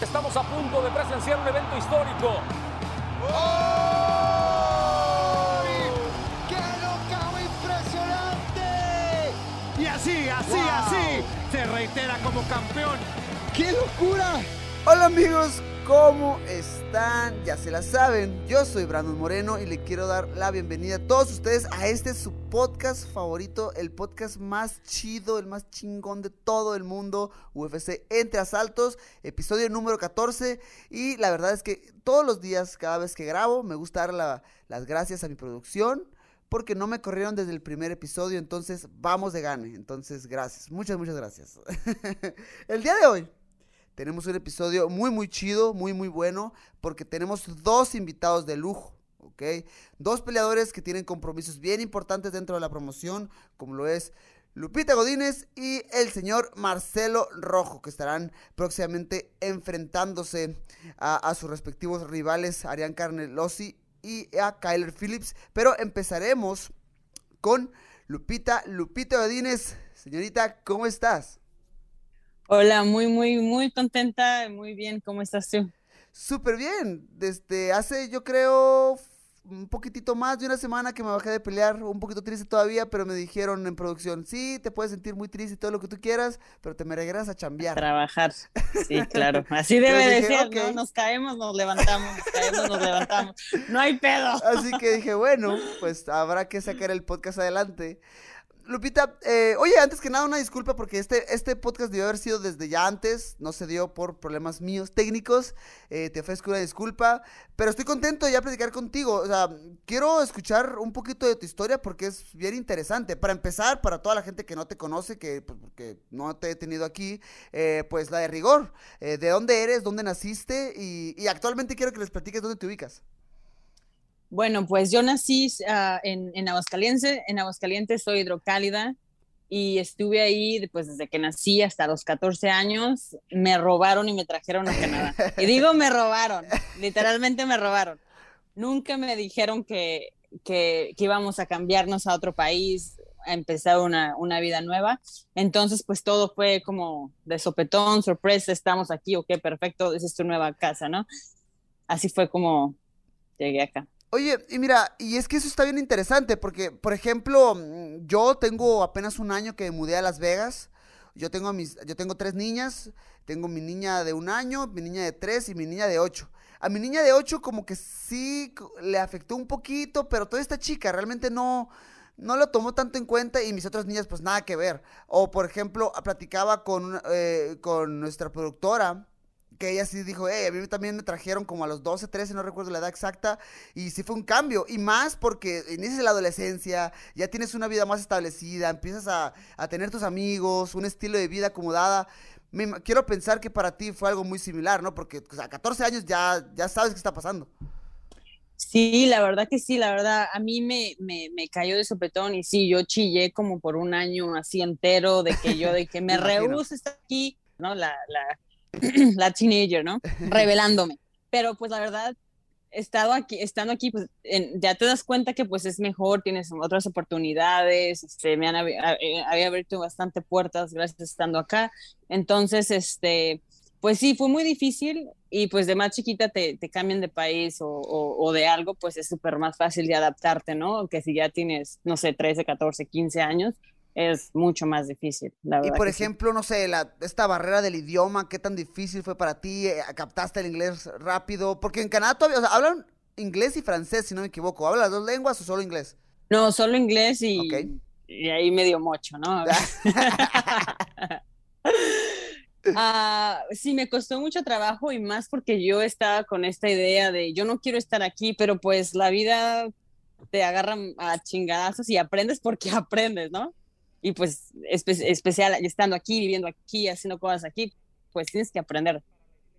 Estamos a punto de presenciar un evento histórico. ¡Qué knockout impresionante! Y así, así, Wow. así, se reitera como campeón. ¡Qué locura! Hola amigos, ¿cómo están? Ya se la saben, yo soy Brandon Moreno y le quiero dar la bienvenida a todos ustedes a este su podcast favorito, el podcast más chido, el más chingón de todo el mundo, UFC Entre Asaltos, episodio número 14 y la verdad es que todos los días, cada vez que grabo, me gusta dar la- las gracias a mi producción porque no me corrieron desde el primer episodio, entonces vamos de gane. Entonces, gracias, muchas, muchas gracias. el día de hoy tenemos un episodio muy, muy chido, muy, muy bueno, porque tenemos dos invitados de lujo. ¿Ok? Dos peleadores que tienen compromisos bien importantes dentro de la promoción, como lo es Lupita Godínez y el señor Marcelo Rojo, que estarán próximamente enfrentándose a, sus respectivos rivales, Arián Carnelosi y a Kyler Phillips. Pero empezaremos con Lupita, Lupita Godínez. Señorita, ¿cómo estás? Hola, muy, muy, muy contenta, muy bien. ¿Cómo estás tú? Súper bien. Desde hace, yo creo, un poquitito más de una semana que me bajé de pelear, un poquito triste todavía, pero me dijeron en producción, sí, te puedes sentir muy triste y todo lo que tú quieras, pero te me regresas a chambear. Trabajar. Sí, claro. Así debe de ser. ¿no? Nos caemos, nos levantamos, nos caemos, nos levantamos. No hay pedo. Así que dije, bueno, pues habrá que sacar el podcast adelante. Lupita, eh, oye, antes que nada una disculpa porque este, este podcast debió haber sido desde ya antes, no se dio por problemas míos técnicos, eh, te ofrezco una disculpa, pero estoy contento de ya platicar contigo, o sea, quiero escuchar un poquito de tu historia porque es bien interesante. Para empezar, para toda la gente que no te conoce, que pues, no te he tenido aquí, eh, pues la de rigor, eh, ¿de dónde eres, dónde naciste? Y, y actualmente quiero que les platiques dónde te ubicas. Bueno, pues yo nací ah, en, en Aguascalientes, en Aguascalientes soy hidrocálida y estuve ahí pues desde que nací hasta los 14 años. Me robaron y me trajeron a Canadá. Y digo me robaron, literalmente me robaron. Nunca me dijeron que, que, íbamos a cambiarnos a otro país, a empezar una, una vida nueva. Entonces, pues todo fue como de sopetón, sorpresa, estamos aquí, ok, perfecto, es tu nueva casa, ¿no? Así fue como llegué acá. Oye, y mira, y es que eso está bien interesante porque, por ejemplo, mm, yo tengo apenas un año que me mudé a Las Vegas. Yo tengo mis, yo tengo tres niñas. Tengo mi niña de un año, mi niña de tres y mi niña de ocho. A mi niña de ocho como que sí le afectó un poquito, pero toda esta chica realmente no, no lo tomó tanto en cuenta y mis otras niñas pues nada que ver. O por ejemplo, platicaba con, eh, con nuestra productora que ella sí dijo, hey, a mí también me trajeron como a los 12, 13, no recuerdo la edad exacta, y sí fue un cambio, y más porque inicias la adolescencia, ya tienes una vida más establecida, empiezas a, a tener tus amigos, un estilo de vida acomodada. Me quiero pensar que para ti fue algo muy similar, ¿no? Porque o sea, a 14 años ya, ya sabes qué está pasando. Sí, la verdad que sí, la verdad, a mí me, me, me cayó de sopetón y sí, yo chillé como por un año así entero de que yo, de que me Me imagino. rehúso estar aquí, ¿no? La, la, la teenager, ¿no? Revelándome. Pero pues la verdad, estado aquí, estando aquí, pues en- ya te das cuenta que pues es mejor, tienes otras oportunidades, este, me han eh, abierto bastante puertas gracias a estando acá. Entonces, este, pues sí, fue muy difícil y pues de más chiquita te, te cambian de país o, o- o de algo, pues es súper más fácil de adaptarte, ¿no? Que si ya tienes, no sé, 13, 14, 15 años, es mucho más difícil, la Y verdad. por que sí. ejemplo, no sé, la, esta barrera del idioma, ¿qué tan difícil fue para ti? Eh, ¿Captaste el inglés rápido? Porque en Canadá todavía, o sea, hablan inglés y francés, si no me equivoco. ¿Hablan las dos lenguas o solo inglés? No, solo inglés y, y ahí medio mocho, ¿no? Ah, sí, me costó mucho trabajo y más porque yo estaba con esta idea de yo no quiero estar aquí, pero pues la vida te agarra a chingadazos y aprendes porque aprendes, ¿no? Y pues espe- especial estando aquí, viviendo aquí, haciendo cosas aquí, pues tienes que aprender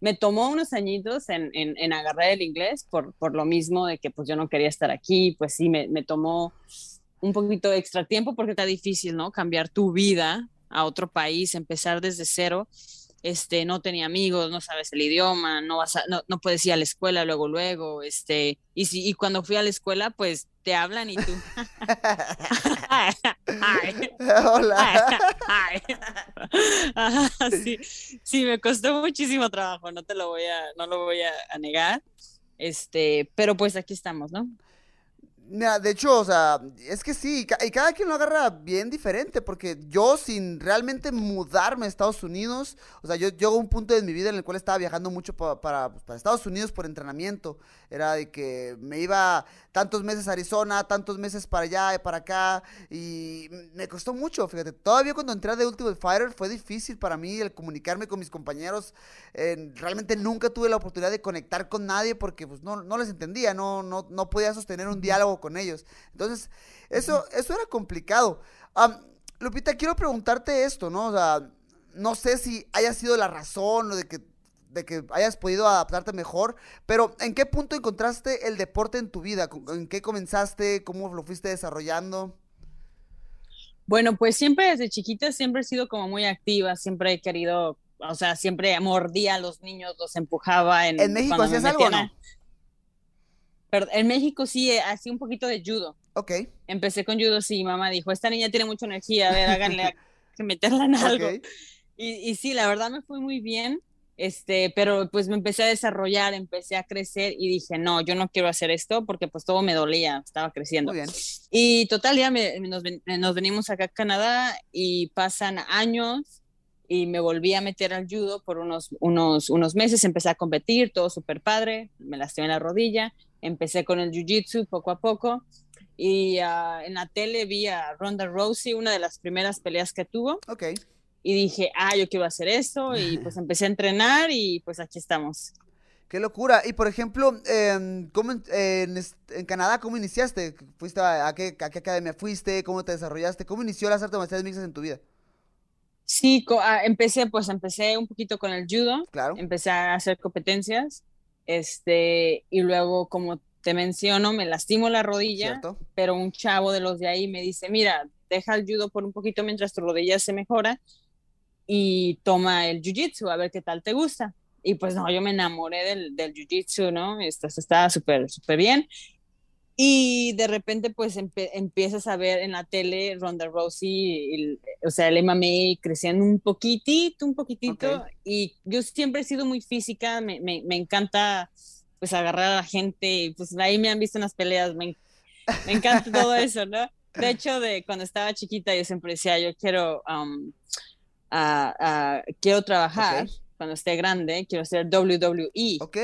me tomó unos añitos en, en, agarrar el inglés por, por, lo mismo de que pues yo no quería estar aquí, pues sí, me, me tomó un poquito extra tiempo porque está difícil, ¿no? Cambiar tu vida a otro país, empezar desde cero este, no tenía amigos, no sabes el idioma, no vas a, no, no, puedes ir a la escuela luego, luego, este, y si, y cuando fui a la escuela, pues te hablan y tú. Hola. sí, sí, me costó muchísimo trabajo, no te lo voy a, no lo voy a negar. Este, pero pues aquí estamos, ¿no? De hecho, o sea, es que sí, y cada quien lo agarra bien diferente, porque yo sin realmente mudarme a Estados Unidos, o sea, yo llego a un punto de mi vida en el cual estaba viajando mucho para, para, Estados Unidos por entrenamiento, era de que me iba tantos meses a Arizona, tantos meses para allá y para acá, y costó mucho, fíjate, todavía cuando entré de Ultimate Fighter fue difícil para mí el comunicarme con mis compañeros, realmente nunca tuve la oportunidad de conectar con nadie porque pues no, no les entendía, no, no, no podía sostener un diálogo con ellos. Entonces, eso, eso era complicado. Lupita, quiero preguntarte esto, ¿no? O sea, no sé si haya sido la razón o de que, de que hayas podido adaptarte mejor, pero ¿en qué punto encontraste el deporte en tu vida? ¿En qué comenzaste? ¿Cómo lo fuiste desarrollando? Bueno, pues siempre desde chiquita siempre he sido como muy activa, siempre he querido, o sea, siempre mordía a los niños, los empujaba. ¿En, ¿En México hacías algo no? Pero en México sí, eh, hacía un poquito de judo. Ok. Empecé con judo, sí, mamá dijo, esta niña tiene mucha energía, a ver, háganle que meterla en algo. Y, y, sí, la verdad me fue muy bien, este, pero pues me empecé a desarrollar, empecé a crecer y dije, no, yo no quiero hacer esto porque pues todo me dolía, estaba creciendo. Muy bien. Y total, ya nos, nos venimos acá a Canadá y pasan años y me volví a meter al judo por unos, unos, unos meses, empecé a competir, todo súper padre, me lastimé la rodilla, empecé con el jiu-jitsu poco a poco y ah, en la tele vi a Ronda Rousey, una de las primeras peleas que tuvo. Ok. Y dije, ah, yo quiero hacer esto y pues empecé a entrenar y pues aquí estamos. Qué locura. Y por ejemplo, em, ¿cómo, en, Canadá, ¿cómo iniciaste? ¿Fuiste a, qué, a, qué, academia fuiste? ¿Cómo te desarrollaste? ¿Cómo inició las artes marciales mixtas en tu vida? Sí, ah, empecé, pues empecé un poquito con el judo. Claro. Empecé a hacer competencias. Este, y luego, como te menciono, me lastimo la rodilla, pero un chavo de los de ahí me dice, mira, deja el judo por un poquito mientras tu rodilla se mejora y toma el jiu-jitsu a ver qué tal te gusta. Y pues no, yo me enamoré del, del jiu-jitsu, ¿no? Esto estaba súper, súper bien. Y de repente, pues empiezas a ver en la tele Ronda Rousey, o sea, el MMA creciendo un poquitito, un poquitito. Y yo siempre he sido muy física, me, me, me, encanta pues agarrar a la gente. Pues ahí me han visto en las peleas, me, me encanta todo eso, ¿no? De hecho, de cuando estaba chiquita, yo siempre decía, yo quiero, um, quiero trabajar cuando esté grande, quiero ser WWE. Ok.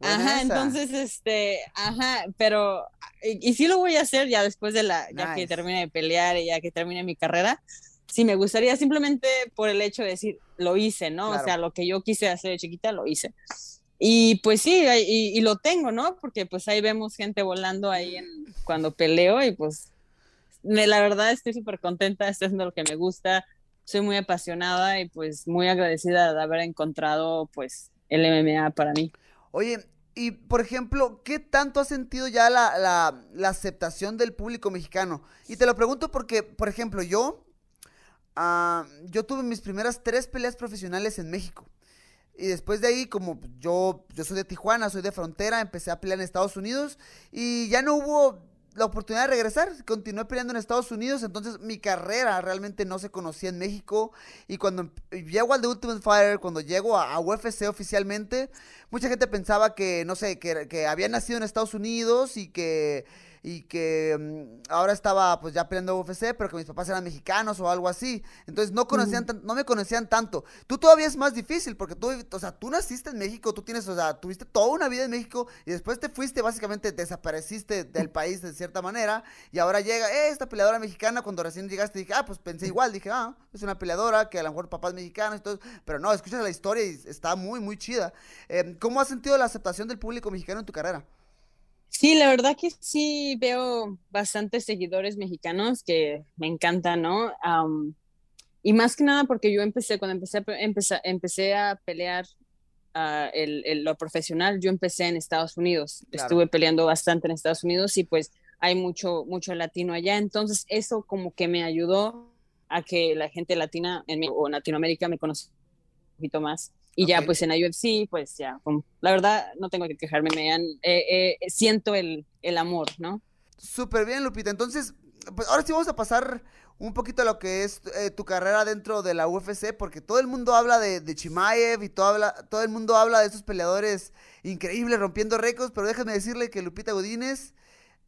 Ajá, entonces, este, ajá, pero, y, sí lo voy a hacer ya después de la, ya que termine de pelear y ya que termine mi carrera, sí me gustaría simplemente por el hecho de decir, lo hice, ¿no? O sea, lo que yo quise hacer de chiquita, lo hice. Y pues sí, y, lo tengo, ¿no? Porque pues ahí vemos gente volando ahí en, cuando peleo y pues me, la verdad estoy súper contenta, estoy haciendo lo que me gusta, soy muy apasionada y pues muy agradecida de haber encontrado pues el MMA para mí. Oye, y por ejemplo, ¿qué tanto ha sentido ya la, la, aceptación del público mexicano? Y te lo pregunto porque, por ejemplo, yo, ah, yo tuve mis primeras tres peleas profesionales en México. Y después de ahí, como yo, yo soy de Tijuana, soy de frontera, empecé a pelear en Estados Unidos y ya no hubo la oportunidad de regresar. Continué peleando en Estados Unidos, entonces mi carrera realmente no se conocía en México. Y cuando llego al The Ultimate Fighter, cuando llego a, UFC oficialmente, mucha gente pensaba que, no sé, que, que había nacido en Estados Unidos y que y que mm, ahora estaba pues ya peleando UFC, pero que mis papás eran mexicanos o algo así. Entonces no conocían, no me conocían tanto. Tú todavía es más difícil porque tú, o sea, tú naciste en México, tú tienes, o sea, tuviste toda una vida en México y después te fuiste, básicamente desapareciste del país de cierta manera y ahora llega eh, esta peleadora mexicana cuando recién llegaste dije, ah, pues pensé igual, dije, ah, es una peleadora que a lo mejor papá es mexicano y todo, pero no, escuchas la historia y está muy, muy chida. Em, ¿Cómo has sentido la aceptación del público mexicano en tu carrera? Sí, la verdad que sí veo bastantes seguidores mexicanos que me encantan, ¿no? y más que nada porque yo empecé, cuando empecé, empecé, empecé a pelear ah, lo profesional, yo empecé en Estados Unidos. Estuve peleando bastante en Estados Unidos y pues hay mucho, mucho latino allá. Entonces eso como que me ayudó a que la gente latina en, o Latinoamérica me conociera un poquito más. Y ya pues en la UFC, pues ya, la verdad no tengo que quejarme, me han, eh, eh, siento el, el amor, ¿no? Súper bien, Lupita. Entonces, pues ahora sí vamos a pasar un poquito a lo que es eh, tu carrera dentro de la UFC, porque todo el mundo habla de, de Chimaev y todo, habla, todo el mundo habla de esos peleadores increíbles rompiendo récords, pero déjame decirle que Lupita Godínez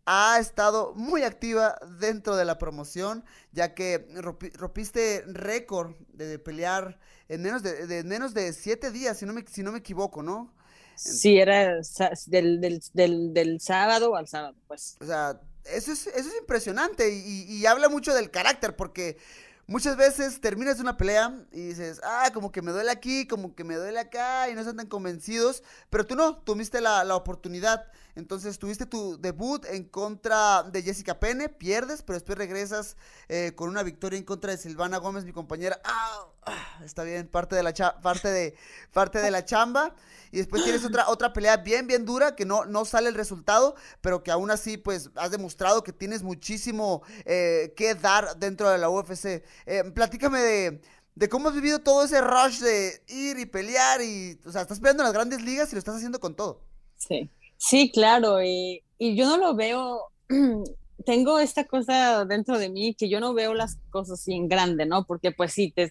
ha estado muy activa dentro de la promoción, ya que rompiste récord de, pelear en menos de, menos de siete días, si no me, si no me equivoco, ¿no? Sí, era del, del, del, sábado al sábado, pues. O sea, eso es, eso es impresionante y, y, habla mucho del carácter, porque muchas veces terminas una pelea y dices, ah, como que me duele aquí, como que me duele acá, y no están tan convencidos, pero tú no, tuviste la, la oportunidad. Entonces tuviste tu debut en contra de Jessica Pene, pierdes, pero después regresas eh, con una victoria en contra de Silvana Gómez, mi compañera. Ah, ah está bien, parte de la parte de parte de la chamba. Y después tienes otra otra pelea bien bien dura que no no sale el resultado, pero que aún así pues has demostrado que tienes muchísimo eh, que dar dentro de la UFC. Eh, platícame de de cómo has vivido todo ese rush de ir y pelear y, o sea, estás peleando en las grandes ligas y lo estás haciendo con todo. Sí. Sí, claro, y, yo no lo veo, tengo esta cosa dentro de mí que yo no veo las cosas así en grande, ¿no? Porque pues sí, te,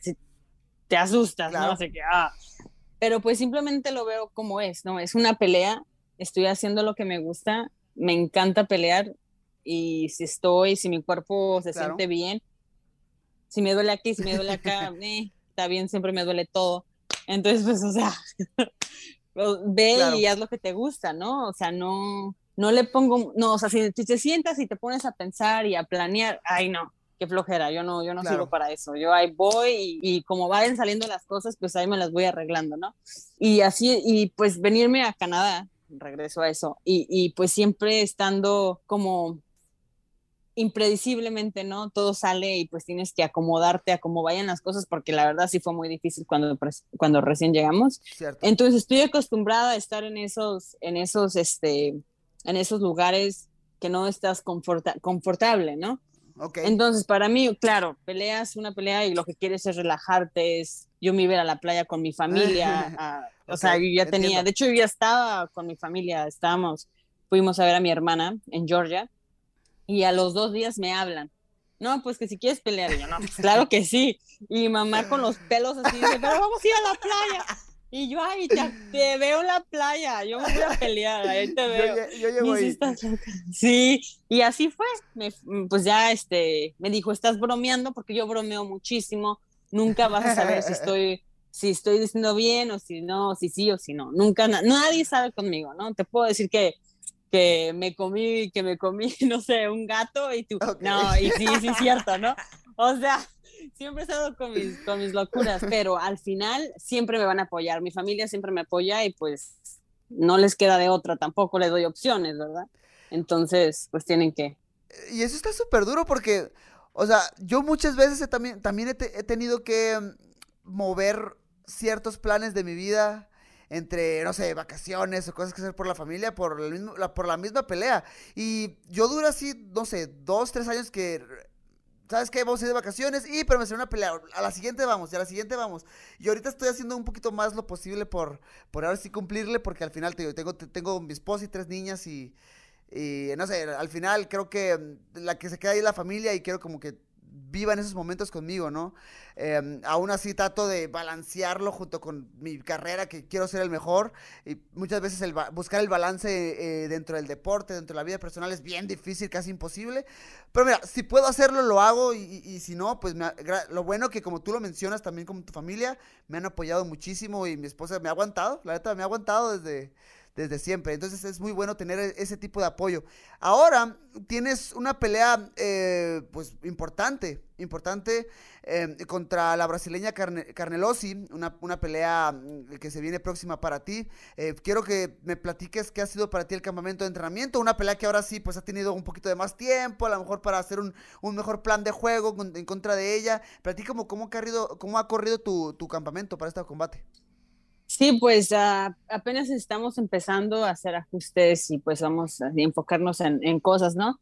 te asustas, ¿no? Así que, ah. Pero pues simplemente lo veo como es, ¿no? Es una pelea, estoy haciendo lo que me gusta, me encanta pelear y si estoy, si mi cuerpo se siente bien, si me duele aquí, si me duele acá, eh, está bien, siempre me duele todo. Entonces, pues, o sea, ve y haz lo que te gusta, ¿no? O sea, no, no le pongo, no, o sea, si, te sientas y te pones a pensar y a planear, ay no, qué flojera, yo no, yo no sirvo para eso, yo ahí voy y, como vayan saliendo las cosas, pues ahí me las voy arreglando, ¿no? Y así, y pues venirme a Canadá, regreso a eso, y, y pues siempre estando como imprediciblemente, ¿no? Todo sale y pues tienes que acomodarte a cómo vayan las cosas, porque la verdad sí fue muy difícil cuando, cuando recién llegamos. Entonces estoy acostumbrada a estar en esos, en esos, este, en esos lugares que no estás confortable, ¿no? Okay. Entonces, para mí, claro, peleas una pelea y lo que quieres es relajarte, es yo me iba a la playa con mi familia, o sea, yo ya tenía, de hecho yo ya estaba con mi familia, estábamos, fuimos a ver a mi hermana en Georgia, y a los dos días me hablan. No, pues que si quieres pelear, y yo no, pues claro que sí. Y mamá con los pelos así dice, pero vamos a ir a la playa. Y yo, ay, te, veo en la playa, yo me voy a pelear, ahí te veo. Yo, llego ahí. Sí, y así fue. pues ya este, me dijo, estás bromeando, porque yo bromeo muchísimo. Nunca vas a saber si estoy, si estoy diciendo bien o si no, si sí o si no. Nunca, nadie sabe conmigo, ¿no? Te puedo decir que que me comí, que me comí, no sé, un gato y tú, no, y sí, sí es cierto, ¿no? O sea, siempre he estado con mis, con mis locuras, pero al final siempre me van a apoyar, mi familia siempre me apoya y pues no les queda de otra, tampoco les doy opciones, ¿verdad? Entonces, pues tienen que... Y eso está súper duro porque, o sea, yo muchas veces también, también he tenido que mm, mover ciertos planes de mi vida entre, no sé, vacaciones o cosas que hacer por la familia, por, mismo, la, por la misma pelea. Y yo duro así, no sé, dos, tres años que ¿sabes qué? Vamos a ir de vacaciones y pero me salió una pelea. A la siguiente vamos, y a la siguiente vamos. Y ahorita estoy haciendo un poquito más lo posible por, por ahora sí cumplirle, porque al final te tengo, tengo mi esposa y tres niñas y, y no sé, al final creo que la que se queda ahí es la familia y quiero como que vivan esos momentos conmigo, ¿no? Em, aún así trato de balancearlo junto con mi carrera, que quiero ser el mejor, y muchas veces el buscar el balance eh, dentro del deporte, dentro de la vida personal es bien difícil, casi imposible, pero mira, si puedo hacerlo, lo hago, y, si no, pues lo bueno que como tú lo mencionas también con tu familia, me han apoyado muchísimo y mi esposa me ha aguantado, la neta me ha aguantado desde desde siempre. Entonces es muy bueno tener e-, ese tipo de apoyo. Ahora tienes una pelea eh, pues importante, importante em, contra la brasileña Carne, Carnelosi, una, una, pelea mm, que se viene próxima para ti. Eh, quiero que me platiques qué ha sido para ti el campamento de entrenamiento, una pelea que ahora sí pues ha tenido un poquito de más tiempo, a lo mejor para hacer un, mejor plan de juego en contra de ella. Platícame cómo, cómo, ha corrido, cómo ha corrido tu, tu campamento para este combate. Sí, pues ah, apenas estamos empezando a hacer ajustes y pues vamos a enfocarnos en, en cosas, ¿no?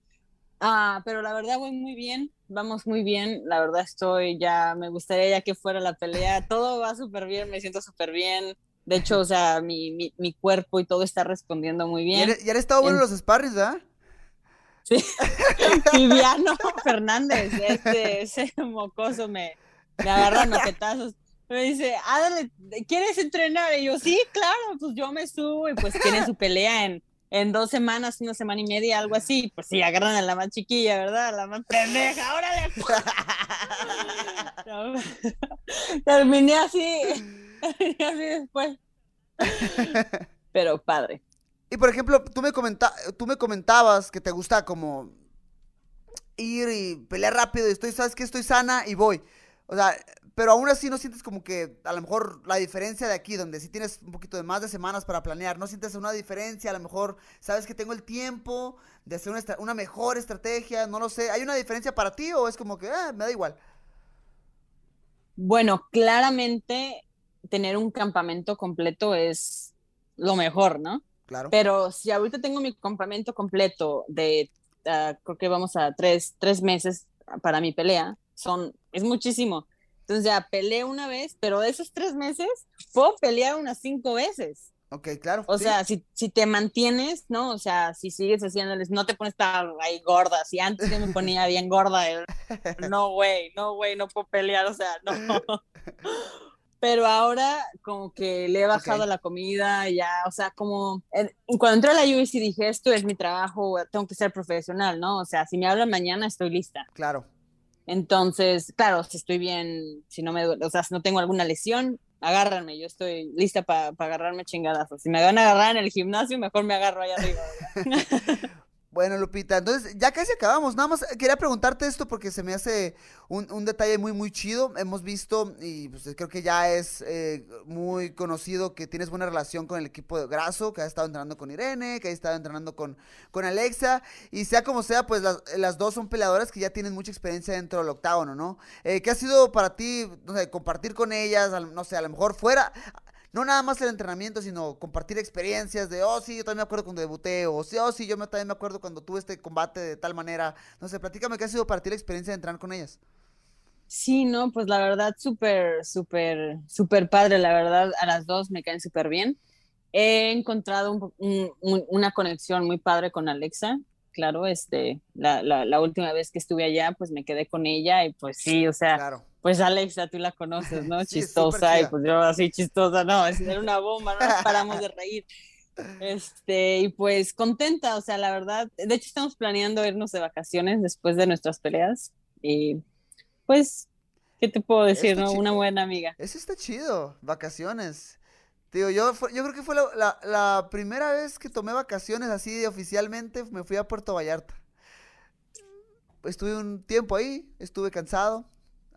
Ah, pero la verdad voy muy bien, vamos muy bien, la verdad estoy ya, me gustaría ya que fuera la pelea, todo va súper bien, me siento súper bien, de hecho, o sea, mi, mi, mi, cuerpo y todo está respondiendo muy bien. ¿Ya han estado buenos los sparrings, ¿verdad? Sí, Viviano Fernández, este, ese mocoso me, me agarra noquetazos me dice, ah, ¿quieres entrenar? Y yo, sí, claro, pues yo me subo y pues tiene su pelea en, en dos semanas, una semana y media, algo así. Pues sí, agarran a la más chiquilla, ¿verdad? A la más pendeja, órale. Terminé así, así después. Pero padre. Y por ejemplo, tú me, comenta tú me comentabas que te gusta como ir y pelear rápido y estoy, sabes que estoy sana y voy. O sea, pero aún así no sientes como que a lo mejor la diferencia de aquí, donde si tienes un poquito de más de semanas para planear, no sientes una diferencia, a lo mejor sabes que tengo el tiempo de hacer una, una mejor estrategia, no lo sé. ¿Hay una diferencia para ti o es como que eh, me da igual? Bueno, claramente tener un campamento completo es lo mejor, ¿no? Claro. Pero si ahorita tengo mi campamento completo de, uh, creo que vamos a tres, tres meses para mi pelea, son, es muchísimo. Entonces ya peleé una vez, pero de esos tres meses puedo pelear unas cinco veces. Ok, claro. O sea, si, si te mantienes, ¿no? O sea, si sigues haciéndoles, no te pones tan ahí gorda. Si antes yo me ponía bien gorda, no, güey, no, güey, no puedo pelear, o sea, no. Pero ahora como que le he bajado okay. la comida, ya, o sea, como cuando entré a la UIC dije, esto es mi trabajo, tengo que ser profesional, ¿no? O sea, si me hablan mañana, estoy lista. Claro. Entonces, claro, si estoy bien, si no me o sea, si no tengo alguna lesión, agárranme, yo estoy lista para pa agarrarme chingadas. Si me van a agarrar en el gimnasio, mejor me agarro allá arriba. Bueno, Lupita, entonces ya casi acabamos. Nada más quería preguntarte esto porque se me hace un, un detalle muy, muy chido. Hemos visto, y pues creo que ya es eh, muy conocido que tienes buena relación con el equipo de Graso, que has estado entrenando con Irene, que has estado entrenando con, con Alexa. Y sea como sea, pues las, las dos son peleadoras que ya tienen mucha experiencia dentro del octágono, ¿no? Eh, ¿Qué ha sido para ti, no sé, compartir con ellas? No sé, a lo mejor fuera no nada más el entrenamiento, sino compartir experiencias de, oh, sí, yo también me acuerdo cuando debuté, o sí, oh, sí, yo también me acuerdo cuando tuve este combate de tal manera. No sé, platícame qué ha sido para ti la experiencia de entrenar con ellas. Sí, no, pues la verdad, súper, súper, súper padre, la verdad, a las dos me caen súper bien. He encontrado un, un, una conexión muy padre con Alexa, claro, este, la, la, la, última vez que estuve allá, pues me quedé con ella y pues sí, o sea, claro pues Alexa, tú la conoces, ¿no? sí, chistosa, y pues yo así chistosa, no, es era una bomba, no nos paramos de reír. Este, y pues contenta, o sea, la verdad, de hecho estamos planeando irnos de vacaciones después de nuestras peleas y pues, ¿qué te puedo decir, no? Una buena amiga. Eso está chido, vacaciones. Digo, yo, yo creo que fue la, la, la primera vez que tomé vacaciones así oficialmente, me fui a Puerto Vallarta. Estuve un tiempo ahí, estuve cansado,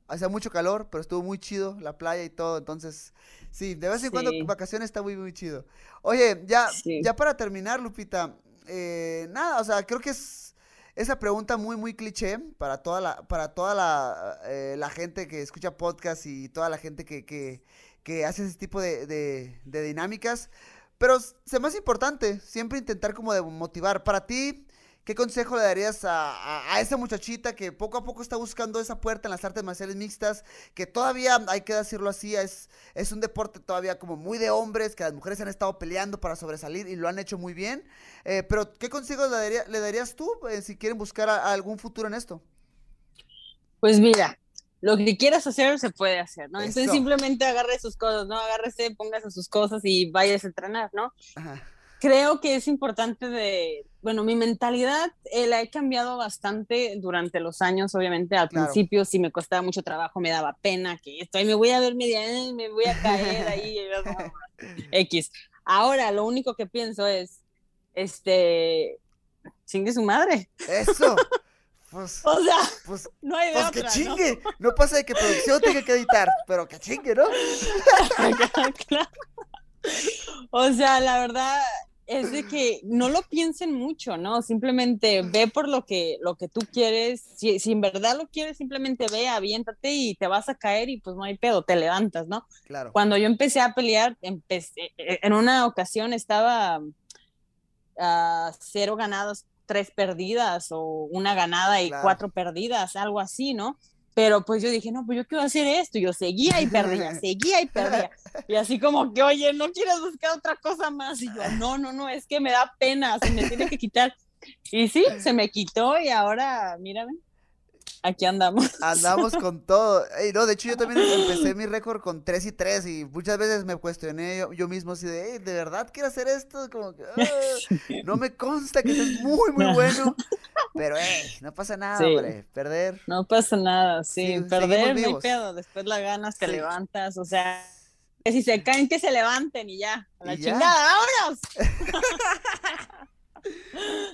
hacía mucho calor, pero estuvo muy chido la playa y todo, entonces sí, de vez en sí. cuando vacaciones está muy muy chido. Oye, ya sí. ya para terminar, Lupita, eh, nada, o sea, creo que es esa pregunta muy muy cliché para toda la para toda la, eh, la gente que escucha podcast y toda la gente que, que, que hace ese tipo de, de, dinámicas, pero se más importante, siempre intentar como de motivar. Para ti, ¿Qué consejo le darías a, a, esa muchachita que poco a poco está buscando esa puerta en las artes marciales mixtas? Que todavía, hay que decirlo así, es, es un deporte todavía como muy de hombres, que las mujeres han estado peleando para sobresalir y lo han hecho muy bien. Eh, pero, ¿qué consejos le, daría, le darías tú eh, si quieren buscar algún futuro en esto? Pues mira, lo que quieras hacer se puede hacer, ¿no? Entonces simplemente agarre sus cosas, ¿no? Agárrese, póngase sus cosas y vayas a entrenar, ¿no? Ajá creo que es importante de, bueno, mi mentalidad eh, la he cambiado bastante durante los años, obviamente al claro. principio sí me costaba mucho trabajo, me daba pena que estoy, me voy a ver media, me voy a caer ahí, X. Ahora lo único que pienso es, este, chingue su madre. Eso. Pues, o sea, pues, no hay de pues otra, que chingue. ¿no? ¿no? pasa de que producción tenga que editar, pero que chingue, ¿no? claro. O sea, la verdad, es de que no lo piensen mucho, ¿no? Simplemente ve por lo que, lo que tú quieres. Si, si en verdad lo quieres, simplemente ve, aviéntate y te vas a caer y pues no hay pedo, te levantas, ¿no? Claro. Cuando yo empecé a pelear, empecé, eh, en una ocasión estaba a cero ganados, tres perdidas o una ganada y Claro. cuatro perdidas, algo así, ¿no? Pero pues yo dije, no, pues yo quiero hacer esto. Y yo seguía y perdía, seguía y perdía. Y así como que, oye, ¿no quieres buscar otra cosa más? Y yo, no, no, no, es que me da pena, se me tiene que quitar. Y sí, se me quitó y ahora, mírame, aquí andamos. Andamos con todo. Ey, no, de hecho yo también empecé mi récord con 3 y 3 y muchas veces me cuestioné yo, yo mismo así de, "Ey, ¿de verdad quiero hacer esto? Como que, "Ah, no me consta que es muy, muy bueno. Pero, ey, no pasa nada, Sí. hombre. Perder. No pasa nada, sí, Sí, perder no pedo, después la ganas, te Sí. levantas, o sea, que si se caen, que se levanten y ya, a la Y ya. chingada, vámonos.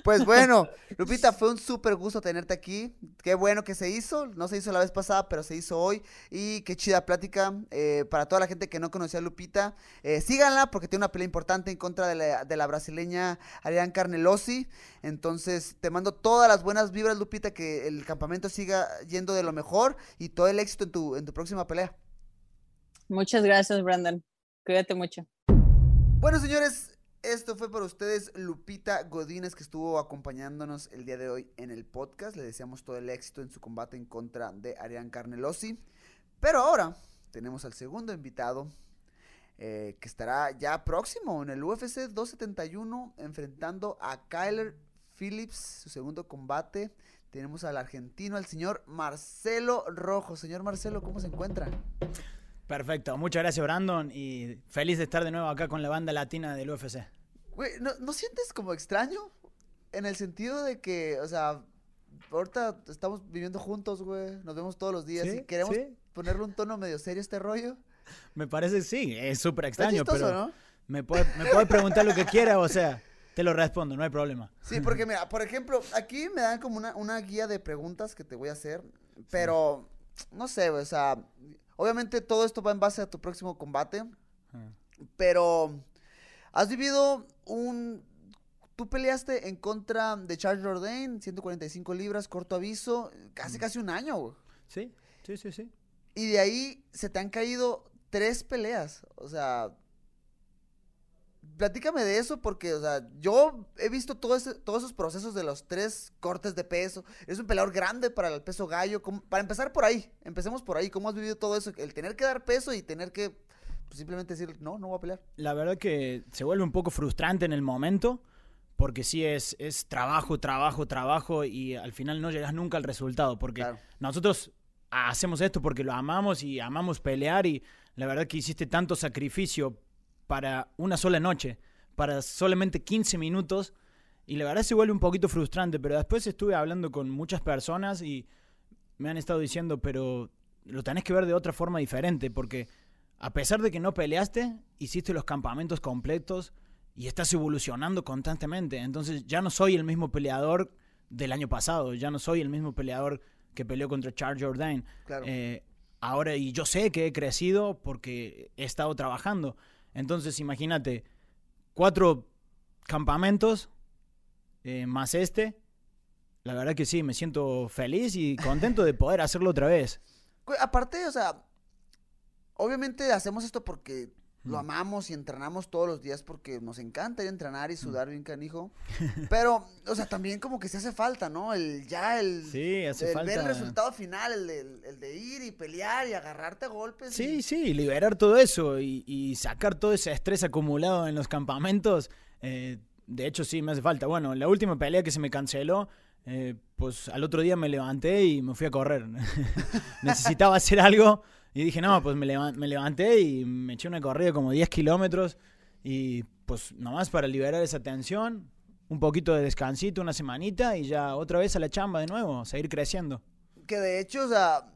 Pues bueno, Lupita, fue un súper gusto tenerte aquí. Qué bueno que se hizo. No se hizo la vez pasada, pero se hizo hoy. Y qué chida plática. eh, para toda la gente que no conocía a Lupita, eh, síganla porque tiene una pelea importante en contra de la, de la brasileña Ariane Carnelosi. Entonces, te mando todas las buenas vibras, Lupita, que el campamento siga yendo de lo mejor y todo el éxito en tu, en tu próxima pelea. Muchas gracias, Brandon. Cuídate mucho. Bueno, señores, esto fue para ustedes Lupita Godínez, que estuvo acompañándonos el día de hoy en el podcast. Le deseamos todo el éxito en su combate en contra de Ariane Carnelosi. Pero ahora tenemos al segundo invitado, eh, que estará ya próximo en el UFC 271, enfrentando a Kyler Phillips, su segundo combate. Tenemos al argentino, al señor Marcelo Rojo. Señor Marcelo, ¿cómo se encuentra? Perfecto, muchas gracias Brandon y feliz de estar de nuevo acá con la banda latina del UFC. Güey, ¿no, ¿no sientes como extraño? En el sentido de que, o sea, ahorita estamos viviendo juntos, güey, nos vemos todos los días Sí, y queremos sí. ponerle un tono medio serio a este rollo. Me parece, sí, es súper extraño, chistoso, pero ¿no? me puede, me puede preguntar lo que quiera, o sea, te lo respondo, no hay problema. Sí, porque mira, por ejemplo, aquí me dan como una, una guía de preguntas que te voy a hacer, pero no sé, güey, o sea, obviamente todo esto va en base a tu próximo combate, pero has vivido un... Tú peleaste en contra de Charles Jourdain, 145 libras, corto aviso, casi casi un año, güey. Sí, sí, sí, sí. Y de ahí se te han caído tres peleas. O sea, platícame de eso porque, o sea, yo he visto todo ese- todos esos procesos de los tres cortes de peso. Es un peleador grande para el peso gallo. ¿Cómo- para empezar por ahí, empecemos por ahí. ¿Cómo has vivido todo eso? El tener que dar peso y tener que pues, simplemente decir, no, no voy a pelear. La verdad que se vuelve un poco frustrante en el momento, porque sí es, es trabajo, trabajo, trabajo, y al final no llegas nunca al resultado, porque Claro. nosotros hacemos esto porque lo amamos y amamos pelear, y la verdad que hiciste tanto sacrificio para una sola noche, para solamente 15 minutos, y la verdad se vuelve un poquito frustrante, pero después estuve hablando con muchas personas y me han estado diciendo, pero lo tenés que ver de otra forma diferente, porque a pesar de que no peleaste, hiciste los campamentos completos y estás evolucionando constantemente. Entonces ya no soy el mismo peleador del año pasado, ya no soy el mismo peleador que peleó contra Charles Jourdain. Claro. Eh, ahora, y yo sé que he crecido porque he estado trabajando. Entonces, imagínate, cuatro campamentos eh, más este. La verdad que sí, me siento feliz y contento de poder hacerlo otra vez. Aparte, o sea, obviamente hacemos esto porque lo Mm. amamos y entrenamos todos los días porque nos encanta ir a entrenar Mm. y sudar bien canijo. Pero, o sea, también como que se hace falta, ¿no? El ya, el, Sí, hace el ver el resultado final, el de, el de ir y pelear y agarrarte a golpes. Sí, y- sí, liberar todo eso y, y sacar todo ese estrés acumulado en los campamentos. eh, de hecho, sí, me hace falta. Bueno, la última pelea que se me canceló, eh, pues al otro día me levanté y me fui a correr. Necesitaba hacer algo y dije, no, pues me, levan- me levanté y me eché una corrida como 10 kilómetros y pues nomás para liberar esa tensión, un poquito de descansito, una semanita y ya otra vez a la chamba de nuevo, seguir creciendo. Que de hecho, o sea,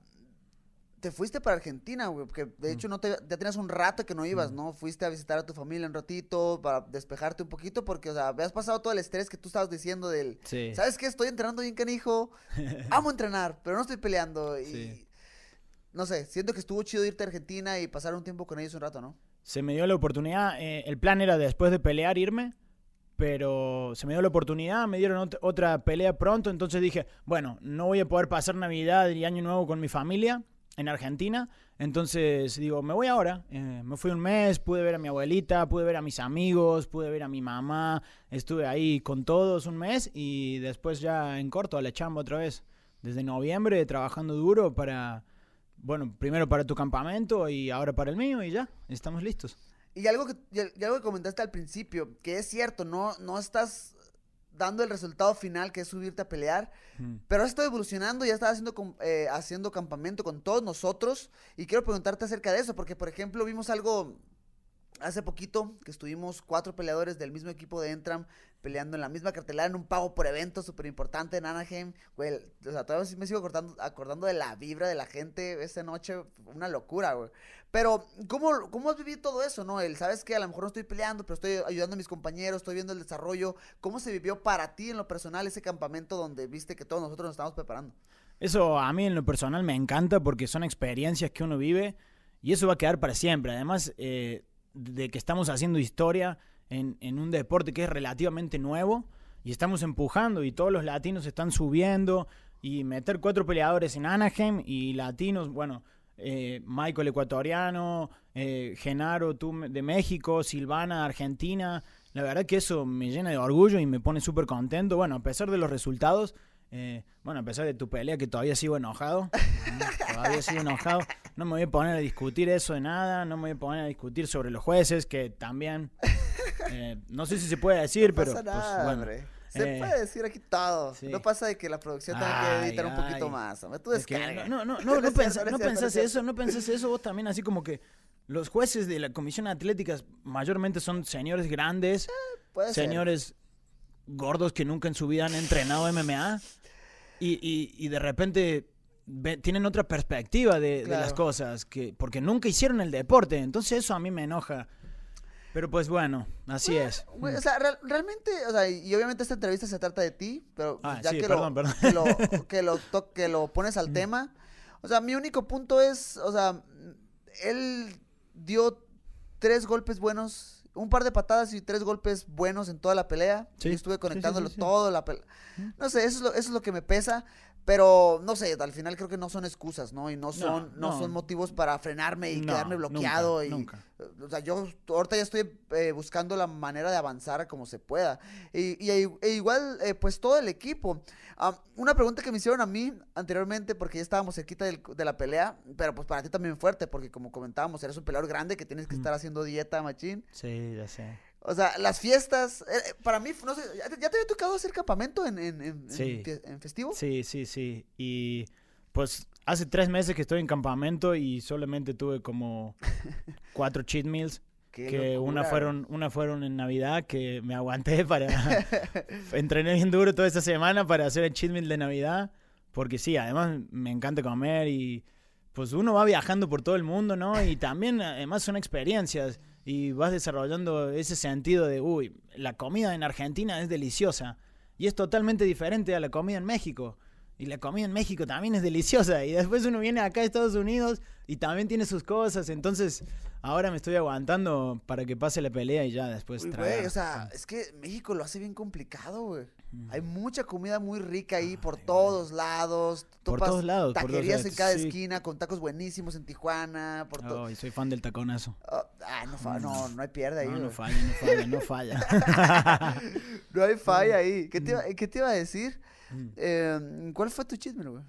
te fuiste para Argentina, güey, porque Mm. de hecho no te, ya tenías un rato que no ibas, ¿no? Fuiste a visitar a tu familia un ratito para despejarte un poquito porque, o sea, habías pasado todo el estrés que tú estabas diciendo del... Sí. ¿Sabes qué? Estoy entrenando bien canijo. Amo entrenar, pero no estoy peleando. Y Sí. No sé, siento que estuvo chido irte a Argentina y pasar un tiempo con ellos un rato, ¿no? se me dio la oportunidad. eh, el plan era después de pelear irme, pero se me dio la oportunidad, me dieron ot- otra pelea pronto, entonces dije, bueno, no voy a poder pasar Navidad y Año Nuevo con mi familia en Argentina, entonces digo, me voy ahora, Eh, me fui un mes, pude ver a mi abuelita, pude ver a mis amigos, pude ver a mi mamá, estuve ahí con todos un mes y después ya en corto a la chamba otra vez, desde noviembre trabajando duro para, bueno, primero para tu campamento y ahora para el mío y ya, estamos listos. Y algo que, y al- y algo que comentaste al principio, que es cierto, no, no estás dando el resultado final que es subirte a pelear, Mm. pero has estado evolucionando y has estado haciendo, eh, haciendo campamento con todos nosotros y quiero preguntarte acerca de eso, porque por ejemplo vimos algo hace poquito que estuvimos cuatro peleadores del mismo equipo de Entram peleando en la misma cartelera en un pago por evento súper importante en Anaheim. Güey, o sea, todavía sí me sigo acordando, de la vibra de la gente esa noche, una locura, güey. Pero, ¿cómo, ¿cómo has vivido todo eso, no? El, sabes que a lo mejor no estoy peleando, pero estoy ayudando a mis compañeros, estoy viendo el desarrollo. ¿Cómo se vivió para ti en lo personal ese campamento donde viste que todos nosotros nos estábamos preparando? Eso a mí en lo personal me encanta porque son experiencias que uno vive y eso va a quedar para siempre. Además eh, de que estamos haciendo historia en, en un deporte que es relativamente nuevo y estamos empujando y todos los latinos están subiendo y meter cuatro peleadores en Anaheim y latinos, bueno, eh, Michael ecuatoriano, eh, Genaro de México, Silvana Argentina. La verdad que eso me llena de orgullo y me pone súper contento. Bueno, a pesar de los resultados, eh, bueno, a pesar de tu pelea que todavía sigo enojado, ¿no? todavía sigo enojado, no me voy a poner a discutir eso de nada, no me voy a poner a discutir sobre los jueces que también, eh, no sé si se puede decir, no pero pasa pues, nada, bueno, hombre. Se eh, puede decir aquí todo. sí. No pasa de que la producción tenga que Ay, editar un poquito ay. más. hombre. Tú Es que descarga. no, no, no, no, pens- no pensás eso, no pensás eso vos también, así como que los jueces de la comisión atlética mayormente son señores grandes, ser. señores gordos que nunca en su vida han entrenado MMA y, y- y de repente ve- tienen otra perspectiva de, de las cosas, que, porque nunca hicieron el deporte, entonces eso a mí me enoja. Pero pues bueno, así es. Güey, o sea, real- realmente, o sea, y obviamente esta entrevista se trata de ti, pero Ah, ya sí, que, perdón, lo, perdón. que lo que lo que lo pones al tema, o sea, mi único punto es, o sea, él dio tres golpes buenos, un par de patadas y tres golpes buenos en toda la pelea. Sí, Yo estuve conectándolo sí, sí. todo la pelea. No sé, eso es, lo, eso es lo que me pesa. Pero no sé, al final creo que no son excusas, ¿no? Y no son, no, no. son motivos para frenarme y No, quedarme nunca, bloqueado. y, nunca. o sea, yo ahorita ya estoy eh, buscando la manera de avanzar como se pueda. Y, y- e igual, eh, pues todo el equipo. Ah, una pregunta que me hicieron a mí anteriormente, porque ya estábamos cerquita del- de la pelea, pero pues para ti también fuerte, porque como comentábamos, eres un peleador grande que tienes que estar haciendo dieta, machín. Sí, ya sé. O sea, las fiestas, eh, eh, para mí, no sé, ¿ya te, ya te había tocado hacer campamento en, en, en- Sí. en festivo? Sí, sí, sí. Y pues hace tres meses que estoy en campamento y solamente tuve como cuatro cheat meals. Qué que locura, una fueron, una fueron en Navidad que me aguanté para entrené bien duro toda esta semana para hacer el cheat meal de Navidad. Porque sí, además me encanta comer y pues uno va viajando por todo el mundo, ¿no? Y también además son experiencias y vas desarrollando ese sentido de, uy, la comida en Argentina es deliciosa y es totalmente diferente a la comida en México. Y la comida en México también es deliciosa. Y después uno viene acá a Estados Unidos y también tiene sus cosas. Entonces, ahora me estoy aguantando para que pase la pelea y ya después Uy, güey, o sea, es que México lo hace bien complicado, güey. Mm. Hay mucha comida muy rica ahí por todos lados. Por Topas todos lados, por todos Taquerías lados, en cada sí. esquina con tacos buenísimos en Tijuana. Por Ay, soy fan del taconazo. Ah, ah, no, fa- no, no hay pierde ahí. No, no falla, no falla, no falla. No hay Mm. falla ahí. ¿Qué te, iba, qué te iba a decir? Eh, ¿Cuál fue tu chisme, güey?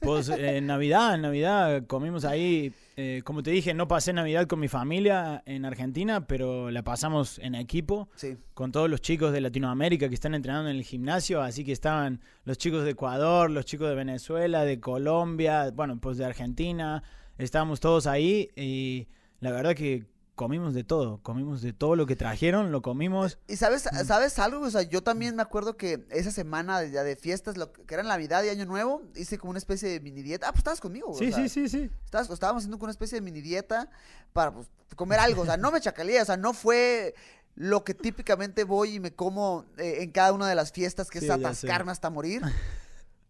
Pues eh, en Navidad, en Navidad comimos ahí, eh, como te dije, no pasé Navidad con mi familia en Argentina, pero la pasamos en equipo Sí. con todos los chicos de Latinoamérica que están entrenando en el gimnasio, así que estaban los chicos de Ecuador, los chicos de Venezuela, de Colombia, bueno, pues de Argentina, estábamos todos ahí y la verdad que comimos de todo, comimos de todo lo que trajeron, lo comimos. ¿Y sabes, Mm. sabes algo? O sea, yo también me acuerdo que esa semana de, de fiestas, lo que era Navidad y Año Nuevo, hice como una especie de mini dieta. Ah, pues estabas conmigo, güey. Sí, o sea, sí, sí, sí. estabas- estábamos haciendo como una especie de mini dieta para pues, comer algo. O sea, no me chacaleé, o sea, no fue lo que típicamente voy y me como eh, en cada una de las fiestas, que Sí, es atascarme hasta morir.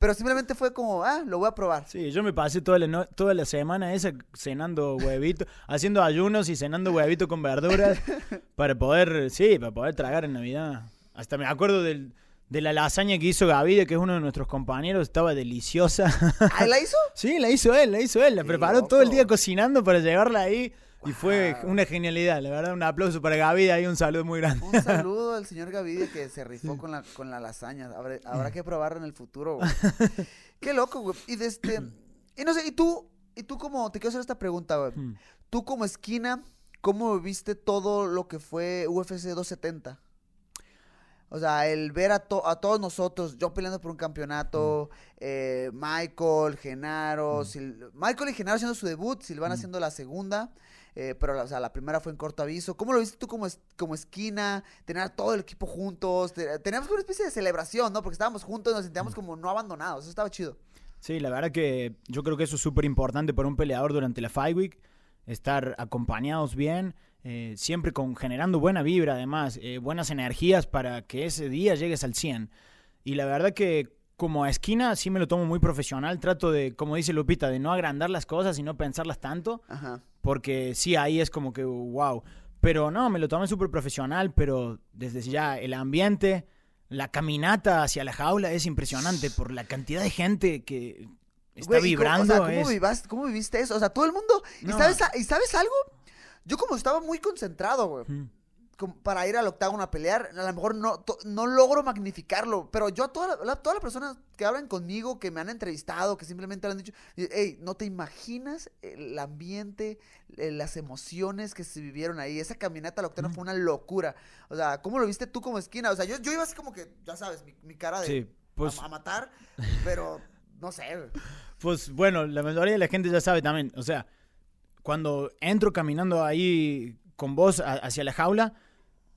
Pero simplemente fue como, ah, lo voy a probar. Sí, yo me pasé toda la, no- toda la semana esa cenando huevito, haciendo ayunos y cenando huevito con verduras para poder, sí, para poder tragar en Navidad. Hasta me acuerdo del- de la lasaña que hizo Gavide, que es uno de nuestros compañeros, estaba deliciosa. ¿Ah, la hizo? sí, la hizo él, la hizo él, la preparó todo el día cocinando para llevarla ahí. Y fue una genialidad, la verdad, un aplauso para Gavide ahí, un saludo muy grande. Un saludo al señor Gavidia que se rifó con, la, con la lasaña. Habrá, habrá que probarlo en el futuro, güey. Qué loco, güey. Y de este. Y no sé, y tú, y tú como, te quiero hacer esta pregunta, güey. Mm. Tú como esquina, ¿cómo viste todo lo que fue UFC 270? O sea, el ver a, to- a todos nosotros, yo peleando por un campeonato, eh, Michael, Genaro, Sil- Michael y Genaro haciendo su debut, Silvana haciendo la segunda, eh, pero la, o sea, la primera fue en corto aviso. ¿Cómo lo viste tú como, es- como esquina? Tener a todo el equipo juntos, te- teníamos una especie de celebración, ¿no? Porque estábamos juntos y nos sentíamos como no abandonados, eso estaba chido. Sí, la verdad que yo creo que eso es súper importante para un peleador durante la Fight Week, estar acompañados bien, eh, siempre con generando buena vibra además, eh, buenas energías para que ese día llegues al 100. Y la verdad que como a esquina sí me lo tomo muy profesional, trato de, como dice Lupita, de no agrandar las cosas y no pensarlas tanto, Ajá. porque sí, ahí es como que wow. Pero no, me lo tomé súper profesional, pero desde ya el ambiente, la caminata hacia la jaula es impresionante por la cantidad de gente que está Güey, y cómo- vibrando. o sea, ¿cómo, es- vivas- ¿cómo viviste eso? O sea, todo el mundo. ¿Y, sabes, a- ¿Y sabes algo? Yo como estaba muy concentrado, güey. Mm. Para ir al octágono a pelear, a lo mejor no, to- no logro magnificarlo, pero yo a todas la, todas las personas que hablan conmigo, que me han entrevistado, que simplemente han dicho, hey, no te imaginas el ambiente, eh, las emociones que se vivieron ahí, esa caminata al octágono fue una locura, o sea, ¿cómo lo viste tú como esquina? O sea, yo, yo iba así como que, ya sabes, mi, mi cara de Sí, pues- a, a matar, pero no sé. Pues bueno, la mayoría de la gente ya sabe también. O sea, cuando entro caminando ahí con vos hacia la jaula,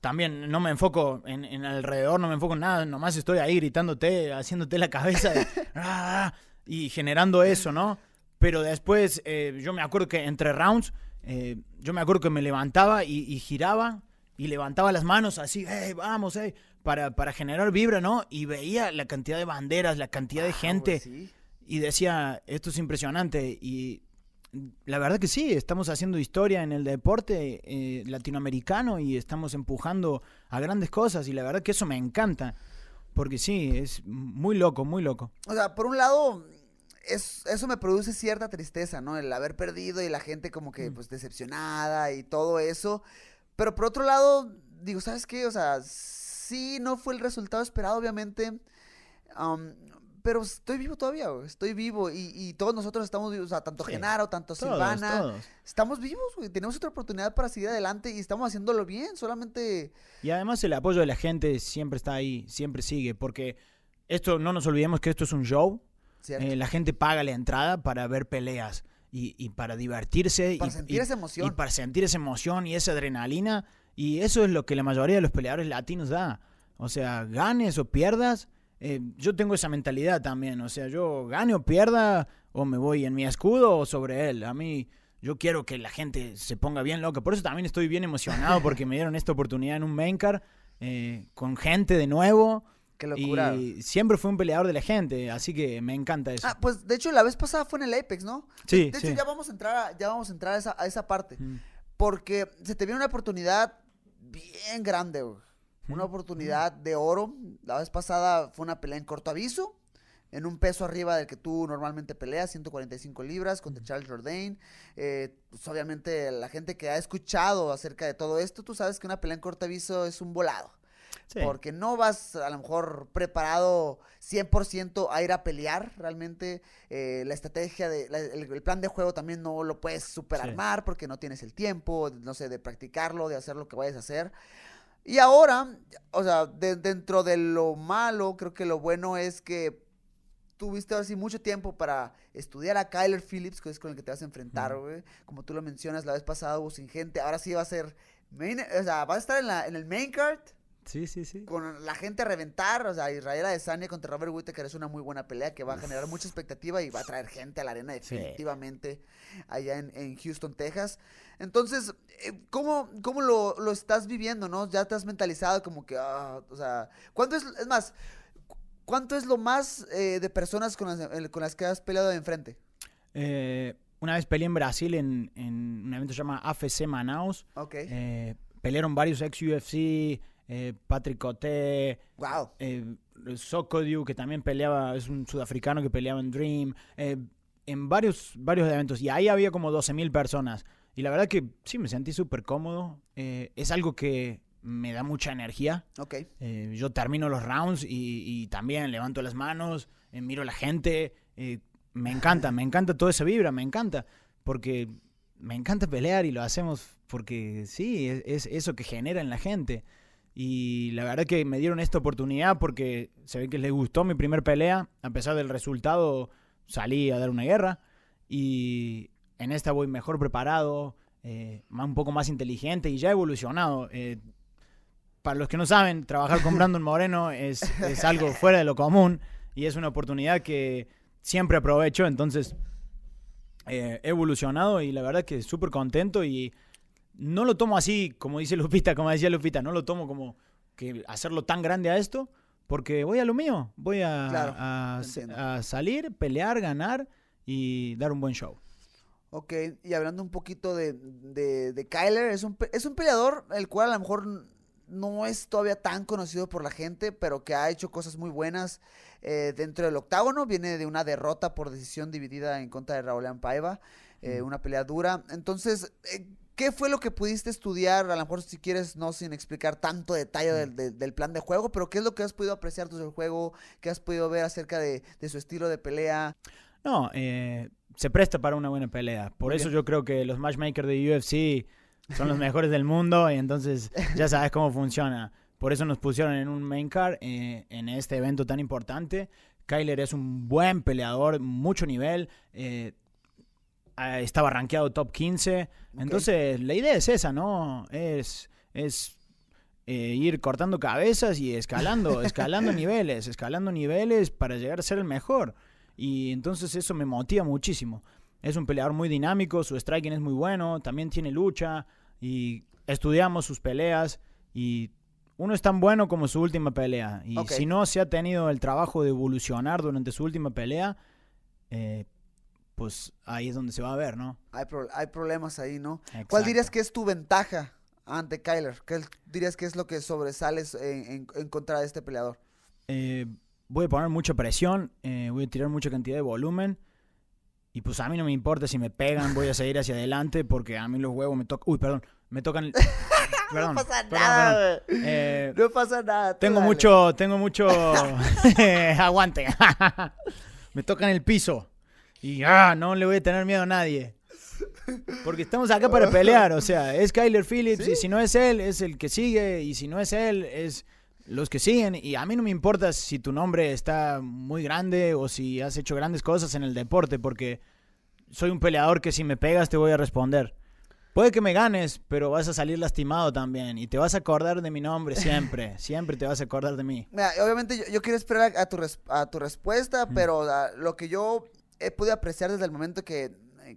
también no me enfoco en, en alrededor, no me enfoco en nada, nomás estoy ahí gritándote, haciéndote la cabeza de, "Ah", y generando eso, ¿no? Pero después, eh, yo me acuerdo que entre rounds, eh, yo me acuerdo que me levantaba y, y giraba y levantaba las manos así, hey, vamos, hey, para, para generar vibra, ¿no? Y veía la cantidad de banderas, la cantidad de Ah, gente sí. y decía, esto es impresionante. Y la verdad que sí, estamos haciendo historia en el deporte eh, latinoamericano y estamos empujando a grandes cosas y la verdad que eso me encanta. Porque sí, es muy loco, muy loco. O sea, por un lado, es, eso me produce cierta tristeza, ¿no? El haber perdido y la gente como que, pues, decepcionada y todo eso. Pero por otro lado, digo, ¿sabes qué? O sea, sí, no fue el resultado esperado, obviamente. am, pero estoy vivo todavía, güey. Estoy vivo y, y todos nosotros estamos vivos. O sea, tanto Sí. Genaro, tanto Todos, Silvana. todos. Estamos vivos, güey. Tenemos otra oportunidad para seguir adelante y estamos haciéndolo bien. Solamente... Y además el apoyo de la gente siempre está ahí, siempre sigue, porque esto, no nos olvidemos que esto es un show. Eh, la gente paga la entrada para ver peleas y, y para divertirse. Para y, sentir y- esa emoción. Y para sentir esa emoción y esa adrenalina. Y eso es lo que la mayoría de los peleadores latinos da. O sea, ganes o pierdas. Eh, yo tengo esa mentalidad también. O sea, yo gane o pierda o me voy en mi escudo o sobre él. A mí, yo quiero que la gente se ponga bien loca. Por eso también estoy bien emocionado porque me dieron esta oportunidad en un main card eh, con gente de nuevo. Qué locura. Y siempre fue un peleador de la gente, así que me encanta eso. Ah, pues de hecho la vez pasada fue en el Apex, ¿no? Sí, De hecho sí. ya vamos a entrar a, ya vamos a entrar a esa, a esa parte. Mm. Porque se te viene una oportunidad bien grande, güey. Una oportunidad de oro. La vez pasada fue una pelea en corto aviso. En un peso arriba del que tú normalmente peleas, 145 libras, contra Charles Jourdain. Eh, pues obviamente la gente que ha escuchado acerca de todo esto, tú sabes que una pelea en corto aviso es un volado. Sí. Porque no vas a lo mejor preparado 100% a ir a pelear. Realmente eh, la estrategia, de, la- el, el plan de juego también no lo puedes superarmar porque no tienes el tiempo, no sé, de practicarlo, de hacer lo que vayas a hacer. Y ahora, o sea, de- dentro de lo malo, creo que lo bueno es que tuviste ahora sí mucho tiempo para estudiar a Kyler Phillips, que es con el que te vas a enfrentar, güey. Como tú lo mencionas, la vez pasada hubo sin gente, ahora sí va a ser main, o sea, va a estar en, la, en el main card Sí, sí, sí. con la gente a reventar, o sea, Israel Adesanya contra Robert Whittaker es una muy buena pelea que va a generar mucha expectativa y va a traer gente a la arena Sí. definitivamente allá en, en Houston, Texas. Entonces, eh, ¿cómo, cómo lo, lo estás viviendo, no? Ya te has mentalizado como que, ah, o sea, ¿cuánto es, es más, ¿Cuánto es lo más eh, de personas con las, eh, con las que has peleado de enfrente? Eh, una vez peleé en Brasil en, en un evento que se llama AFC Manaus. Ok. Eh, pelearon varios ex-UFC, eh, Patrick Coté, wow. eh, Sokodiu, que también peleaba, es un sudafricano que peleaba en Dream, eh, en varios, varios eventos. Y ahí había como 12.000 personas. Y la verdad que sí, me sentí súper cómodo. Eh, es algo que me da mucha energía. Ok. Eh, yo termino los rounds y, y también levanto las manos, eh, miro a la gente. me encanta, me encanta toda esa vibra, me encanta. Porque me encanta pelear y lo hacemos porque sí, es, es eso que genera en la gente. Y la verdad que me dieron esta oportunidad porque se ve que les gustó mi primer pelea. A pesar del resultado, salí a dar una guerra. Y en esta voy mejor preparado, eh, más- un poco más inteligente y ya he evolucionado. Eh, para los que no saben, trabajar con Brandon Moreno es, es algo fuera de lo común y es una oportunidad que siempre aprovecho. Entonces, eh, he evolucionado y la verdad que súper contento y no lo tomo así, como dice Lupita, como decía Lupita, no lo tomo como que hacerlo tan grande a esto, porque voy a lo mío, voy a, Claro, a- te entiendo. a salir, pelear, ganar y dar un buen show. Ok, y hablando un poquito de, de, de Kyler, es un, es un peleador el cual a lo mejor no es todavía tan conocido por la gente, pero que ha hecho cosas muy buenas eh, dentro del octágono. Viene de una derrota por decisión dividida en contra de Raúl Paiva, eh, una pelea dura. Entonces, eh, ¿qué fue lo que pudiste estudiar? A lo mejor si quieres, no sin explicar tanto detalle del, del- del plan de juego, pero ¿qué es lo que has podido apreciar tú del juego? ¿Qué has podido ver acerca de, de su estilo de pelea? No, eh, se presta para una buena pelea. Por Muy eso bien. yo creo que los matchmakers de UFC son los mejores del mundo y entonces ya sabes cómo funciona. Por eso nos pusieron en un main card eh, en este evento tan importante. Kyler es un buen peleador, mucho nivel. eh, estaba rankeado top 15. Entonces, la idea es esa, ¿no? Es, es eh, ir cortando cabezas y escalando, escalando niveles, escalando niveles para llegar a ser el mejor. Y entonces eso me motiva muchísimo. Es un peleador muy dinámico, su striking es muy bueno, también tiene lucha y estudiamos sus peleas y uno es tan bueno como su última pelea. Y si no se ha tenido el trabajo de evolucionar durante su última pelea, eh, pues ahí es donde se va a ver, ¿no? Hay, pro- hay problemas ahí, ¿no? ¿Cuál dirías que es tu ventaja ante Kyler? ¿Qué dirías que es lo que sobresales en, en- en contra de este peleador? Eh, voy a poner mucha presión, eh, voy a tirar mucha cantidad de volumen. Y pues a mí no me importa si me pegan, voy a seguir hacia adelante porque a mí los huevos me tocan. Uy, perdón, me tocan. el- Perdón, no pasa perdón, nada, perdón. Eh, No pasa nada. tengo dale. mucho, tengo mucho aguante. me tocan el piso. Y ah, no le voy a tener miedo a nadie. Porque estamos acá para pelear, o sea, es Kyler Phillips y si no es él, es el que sigue y si no es él, es los que siguen y a mí no me importa si tu nombre está muy grande o si has hecho grandes cosas en el deporte porque soy un peleador que si me pegas te voy a responder. Puede que me ganes, pero vas a salir lastimado también y te vas a acordar de mi nombre siempre, siempre te vas a acordar de mí. Mira, obviamente yo, yo quiero esperar a, a tu, res- a tu respuesta, pero ah, lo que yo he podido apreciar desde el momento que,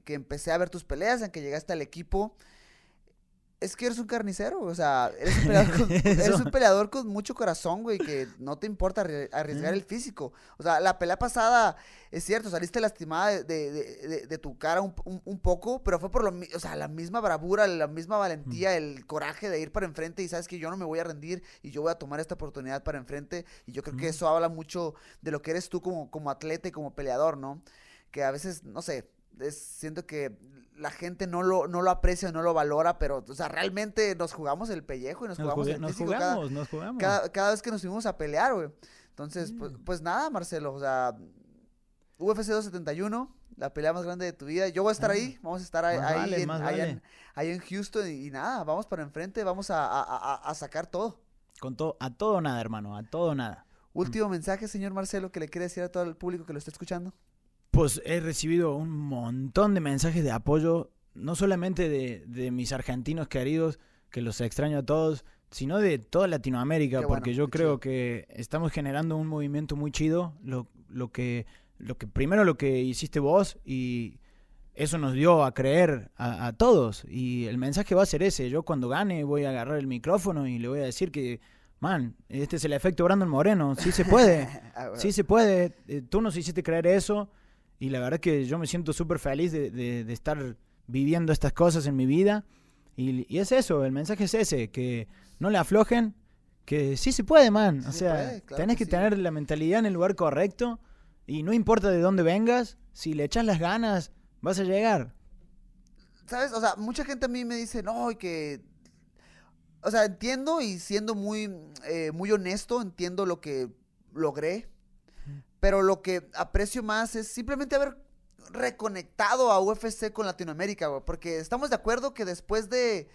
que empecé a ver tus peleas, en que llegaste al equipo, es que eres un carnicero, o sea, eres un peleador con, eres un peleador con mucho corazón, güey, que no te importa arri- arriesgar el físico. O sea, la pelea pasada, es cierto, saliste lastimada de, de- de- tu cara un, un- un poco, pero fue por lo o sea, la misma bravura, la misma valentía, el coraje de ir para enfrente y sabes que yo no me voy a rendir y yo voy a tomar esta oportunidad para enfrente. Y yo creo que eso habla mucho de lo que eres tú como, como atleta y como peleador, ¿no? Que a veces, no sé, es- siento que la gente no lo, no lo aprecia, no lo valora, pero, o sea, realmente nos jugamos el pellejo y nos, Nos, jugamos jugué- el nos físico cada- jugamos, nos jugamos. cada, cada vez que nos fuimos a pelear, güey. Entonces, pues, pues nada, Marcelo, o sea, UFC 271, la pelea más grande de tu vida. Yo voy a estar ahí, vamos a estar ahí, Ah, ahí vale, en, más ahí vale. en- ahí en Houston y, y nada, vamos para enfrente, vamos a, a- a- a sacar todo. Con todo, a todo nada, hermano, a todo nada. Último mensaje, señor Marcelo, que le quiere decir a todo el público que lo está escuchando. Pues he recibido un montón de mensajes de apoyo, no solamente de, de mis argentinos queridos, que los extraño a todos, sino de toda Latinoamérica, Qué bueno, porque yo creo chido. que estamos generando un movimiento muy chido, lo, lo que, lo que primero lo que hiciste vos y eso nos dio a creer a, a todos y el mensaje va a ser ese, yo cuando gane voy a agarrar el micrófono y le voy a decir que man, este es el efecto Brandon Moreno, sí se puede, Ah, sí se puede, eh, tú nos hiciste creer eso y la verdad que yo me siento súper feliz de, de- de estar viviendo estas cosas en mi vida y, y es eso, el mensaje es ese, que no le aflojen, que sí se puede, man, Sí o se sea, puede, claro tenés que que sí. tener la mentalidad en el lugar correcto y no importa de dónde vengas, si le echas las ganas, vas a llegar. ¿Sabes? O sea, mucha gente a mí me dice, no, y que... O sea, entiendo y siendo muy, eh, muy honesto, entiendo lo que logré. Pero lo que aprecio más es simplemente haber reconectado a UFC con Latinoamérica, güey. Porque estamos de acuerdo que después de,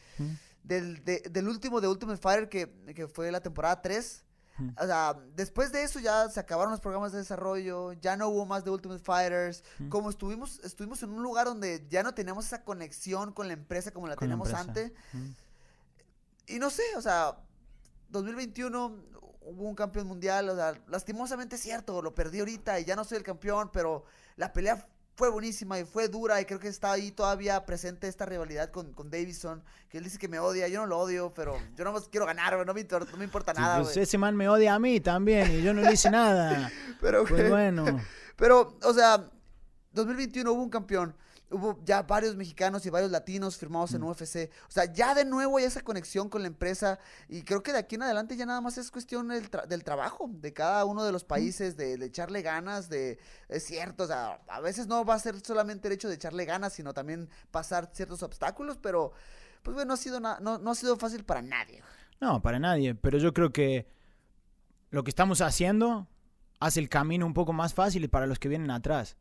del, de- del último de Ultimate Fighter, que, que fue la temporada 3, Ujú. o sea, después de eso ya se acabaron los programas de desarrollo, ya no hubo más de Ultimate Fighters. Como estuvimos, estuvimos en un lugar donde ya no teníamos esa conexión con la empresa como la teníamos antes. Y no sé, o sea, 2021 hubo un campeón mundial, o sea, lastimosamente es cierto, lo perdí ahorita y ya no soy el campeón, pero la pelea fue buenísima y fue dura y creo que está ahí todavía presente esta rivalidad con, con Davison, que él dice que me odia, yo no lo odio, pero yo no más quiero ganar, no me, no me importa Sí, nada, pues güey. ese man me odia a mí también y yo no le hice nada. Pero, Pues bueno. Pero, o sea, 2021 hubo un campeón. Hubo ya varios mexicanos y varios latinos firmados Mm. en UFC. O sea, ya de nuevo hay esa conexión con la empresa. Y creo que de aquí en adelante ya nada más es cuestión del, tra- del trabajo de cada uno de Mm. los países, de, de echarle ganas, de... Es cierto, o sea, a veces no va a ser solamente el hecho de echarle ganas, sino también pasar ciertos obstáculos, pero... Pues bueno, no ha sido, no, no ha sido fácil para nadie. No, para nadie. Pero yo creo que lo que estamos haciendo hace el camino un poco más fácil para los que vienen atrás.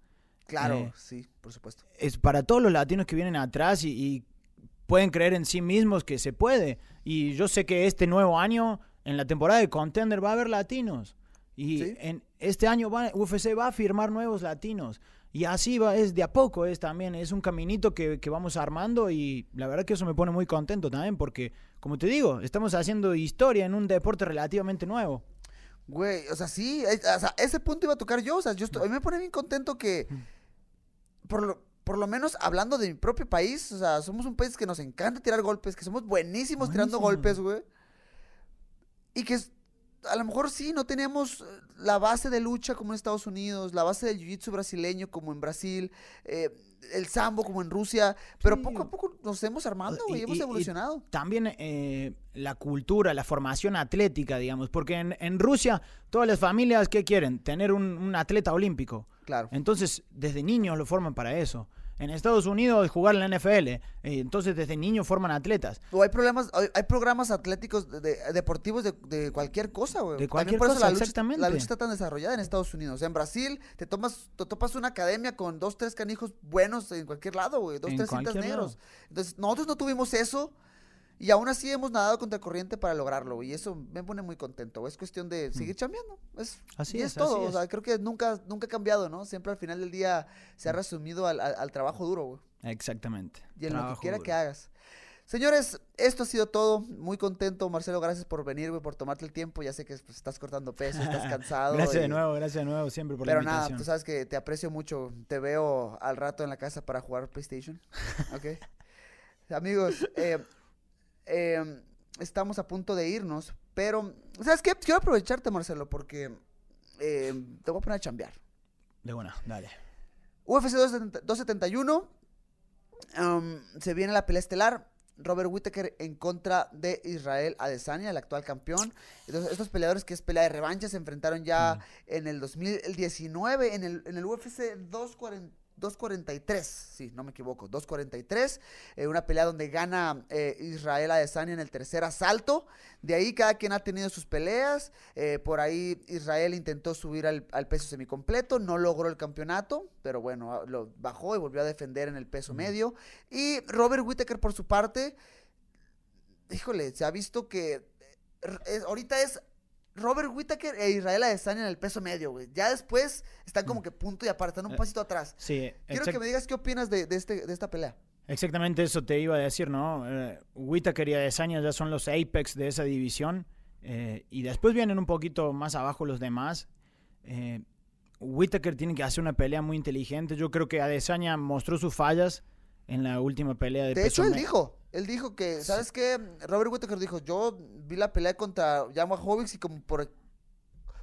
Claro, Eh, sí, por supuesto. Es para todos los latinos que vienen atrás y, y pueden creer en sí mismos que se puede. Y yo sé que este nuevo año, en la temporada de Contender, va a haber latinos. Y Sí. en este año va- UFC va a firmar nuevos latinos. Y así va, es de a poco, es también, es un caminito que, que vamos armando y la verdad que eso me pone muy contento también porque, como te digo, estamos haciendo historia en un deporte relativamente nuevo. Güey, o sea, sí, es- o sea, ese punto iba a tocar yo, o sea, yo estoy- a mí me pone bien contento que, por lo, por lo menos hablando de mi propio país, o sea, somos un país que nos encanta tirar golpes, que somos buenísimos tirando golpes, güey. Y que es- a lo mejor sí, no tenemos eh, la base de lucha como en Estados Unidos, la base del jiu-jitsu brasileño como en Brasil, eh, el sambo como en Rusia, pero Sí. poco a poco nos hemos armando, Y- hemos y- y evolucionado. También eh, la cultura, la formación atlética, digamos, porque en, en Rusia todas las familias, ¿qué quieren? Tener un, un atleta olímpico. Claro. Entonces, desde niños lo forman para eso. En Estados Unidos jugar en la NFL, entonces desde niños forman atletas. Hay problemas, hay, hay programas atléticos de, de- deportivos de, de cualquier cosa, güey. De cualquier por eso cosa, la lucha, exactamente. la lucha está tan desarrollada en Estados Unidos. En Brasil te tomas, te topas una academia con dos, tres canijos buenos en cualquier lado, güey. Dos, En tres cintas negros. Entonces, nosotros no tuvimos eso. Y aún así hemos nadado contra corriente para lograrlo, y eso me pone muy contento. Es cuestión de seguir chambeando. Es, Mm. Así y es, todo. así O sea, es. creo que nunca, nunca ha cambiado, ¿no? Siempre al final del día se ha Mm. resumido al, al- al trabajo duro, güey Exactamente. y en lo que quiera duro. que hagas. Señores, esto ha sido todo. Muy contento, Marcelo. Gracias por venir, güey, por tomarte el tiempo. Ya sé que pues, estás cortando peso, estás cansado. Gracias de nuevo, gracias de nuevo siempre por Pero la nada, invitación. tú sabes que te aprecio mucho. Te veo al rato en la casa para jugar PlayStation. ¿Ok? Amigos, eh, eh, estamos a punto de irnos. Pero, ¿sabes qué? Quiero aprovecharte, Marcelo, porque eh, te voy a poner a chambear. De una, dale. UFC 270 271. um, se viene la pelea estelar. Robert Whittaker en contra de Israel Adesanya, el actual campeón. Entonces, estos peleadores que es pelea de revancha se enfrentaron ya en el 2019 en el, en el UFC 240 243, sí, no me equivoco, 243, eh, una pelea donde gana eh, Israel Adesanya en el tercer asalto, de ahí cada quien ha tenido sus peleas, eh, por ahí Israel intentó subir al, al peso semicompleto, no logró el campeonato, pero bueno, ah, lo bajó y volvió a defender en el peso medio, y Robert Whittaker por su parte, híjole, se ha visto que eh, es- ahorita es Robert Whittaker e Israel Adesanya en el peso medio, güey. Ya después están como que punto y aparte, están un Eh, pasito atrás. Sí, Quiero que me digas qué opinas de, de este, de esta pelea. exactamente eso te iba a decir, ¿no? Eh, Whittaker y Adesanya ya son los apex de esa división. eh, y después vienen un poquito más abajo los demás. Eh, Whittaker tiene que hacer una pelea muy inteligente. Yo creo que Adesanya mostró sus fallas en la última pelea de, De hecho, él dijo, él dijo que, ¿sabes qué? Robert Whittaker dijo, yo vi la pelea contra Jan Blachowicz y como por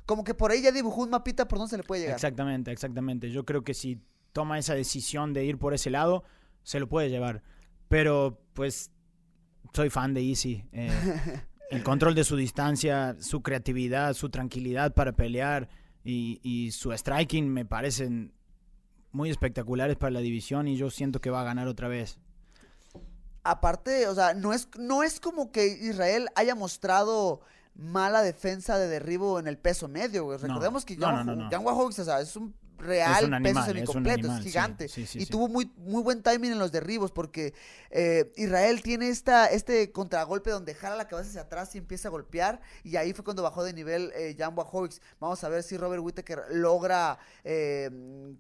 como que por ahí ya dibujó un mapita por dónde se le puede llegar. Exactamente, exactamente. Yo creo que si toma esa decisión de ir por ese lado, se lo puede llevar. Pero, pues, soy fan de Easy. Eh, el control de su distancia, su creatividad, su tranquilidad para pelear y, y su striking me parecen muy espectaculares para la división y yo siento que va a ganar otra vez. Aparte, o sea, no es, no es como que Israel haya mostrado mala defensa de derribo en el peso medio, güey. Recordemos que No, Jan, no, no, o sea, es un real Es animal, peso es semicompleto, es, animal, sí, gigante. sí, sí, y tuvo muy, muy buen timing en los derribos porque eh, Israel tiene esta, este contragolpe donde jala la cabeza hacia atrás y empieza a golpear y ahí fue cuando bajó de nivel eh, Jan. Vamos a ver si Robert Whittaker logra eh,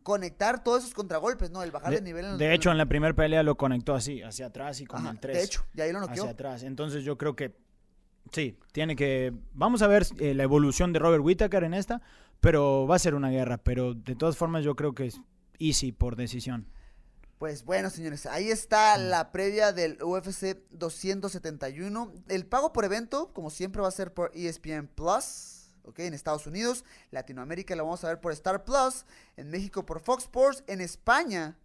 conectar todos esos contragolpes, ¿no? El bajar de, De, nivel. en los- de hecho, en la primera pelea lo conectó así, hacia atrás y con Ajá, el 3. de hecho, y ahí lo noqueó. hacia atrás. Entonces yo creo que sí, tiene que... Vamos a ver eh, la evolución de Robert Whittaker en esta, pero va a ser una guerra. Pero de todas formas yo creo que es easy por decisión. Pues bueno, señores, ahí está la previa del UFC 271. El pago por evento, como siempre, va a ser por ESPN Plus, ¿ok? En Estados Unidos, Latinoamérica lo vamos a ver por Star Plus, en México por Fox Sports, en España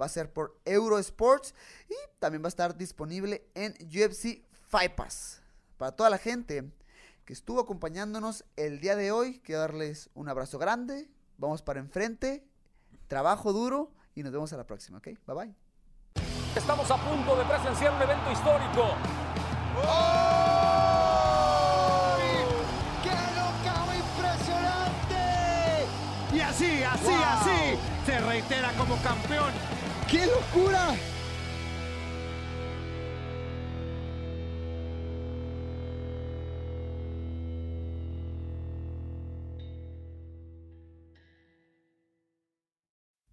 va a ser por Eurosports y también va a estar disponible en UFC Fight Pass. Para toda la gente que estuvo acompañándonos el día de hoy, quiero darles un abrazo grande, vamos para enfrente, trabajo duro y nos vemos a la próxima, ¿ok? Bye bye. Estamos a punto de presenciar un evento histórico. ¡Qué knockout impresionante! Y así, así, así, se reitera como campeón. ¡Qué locura!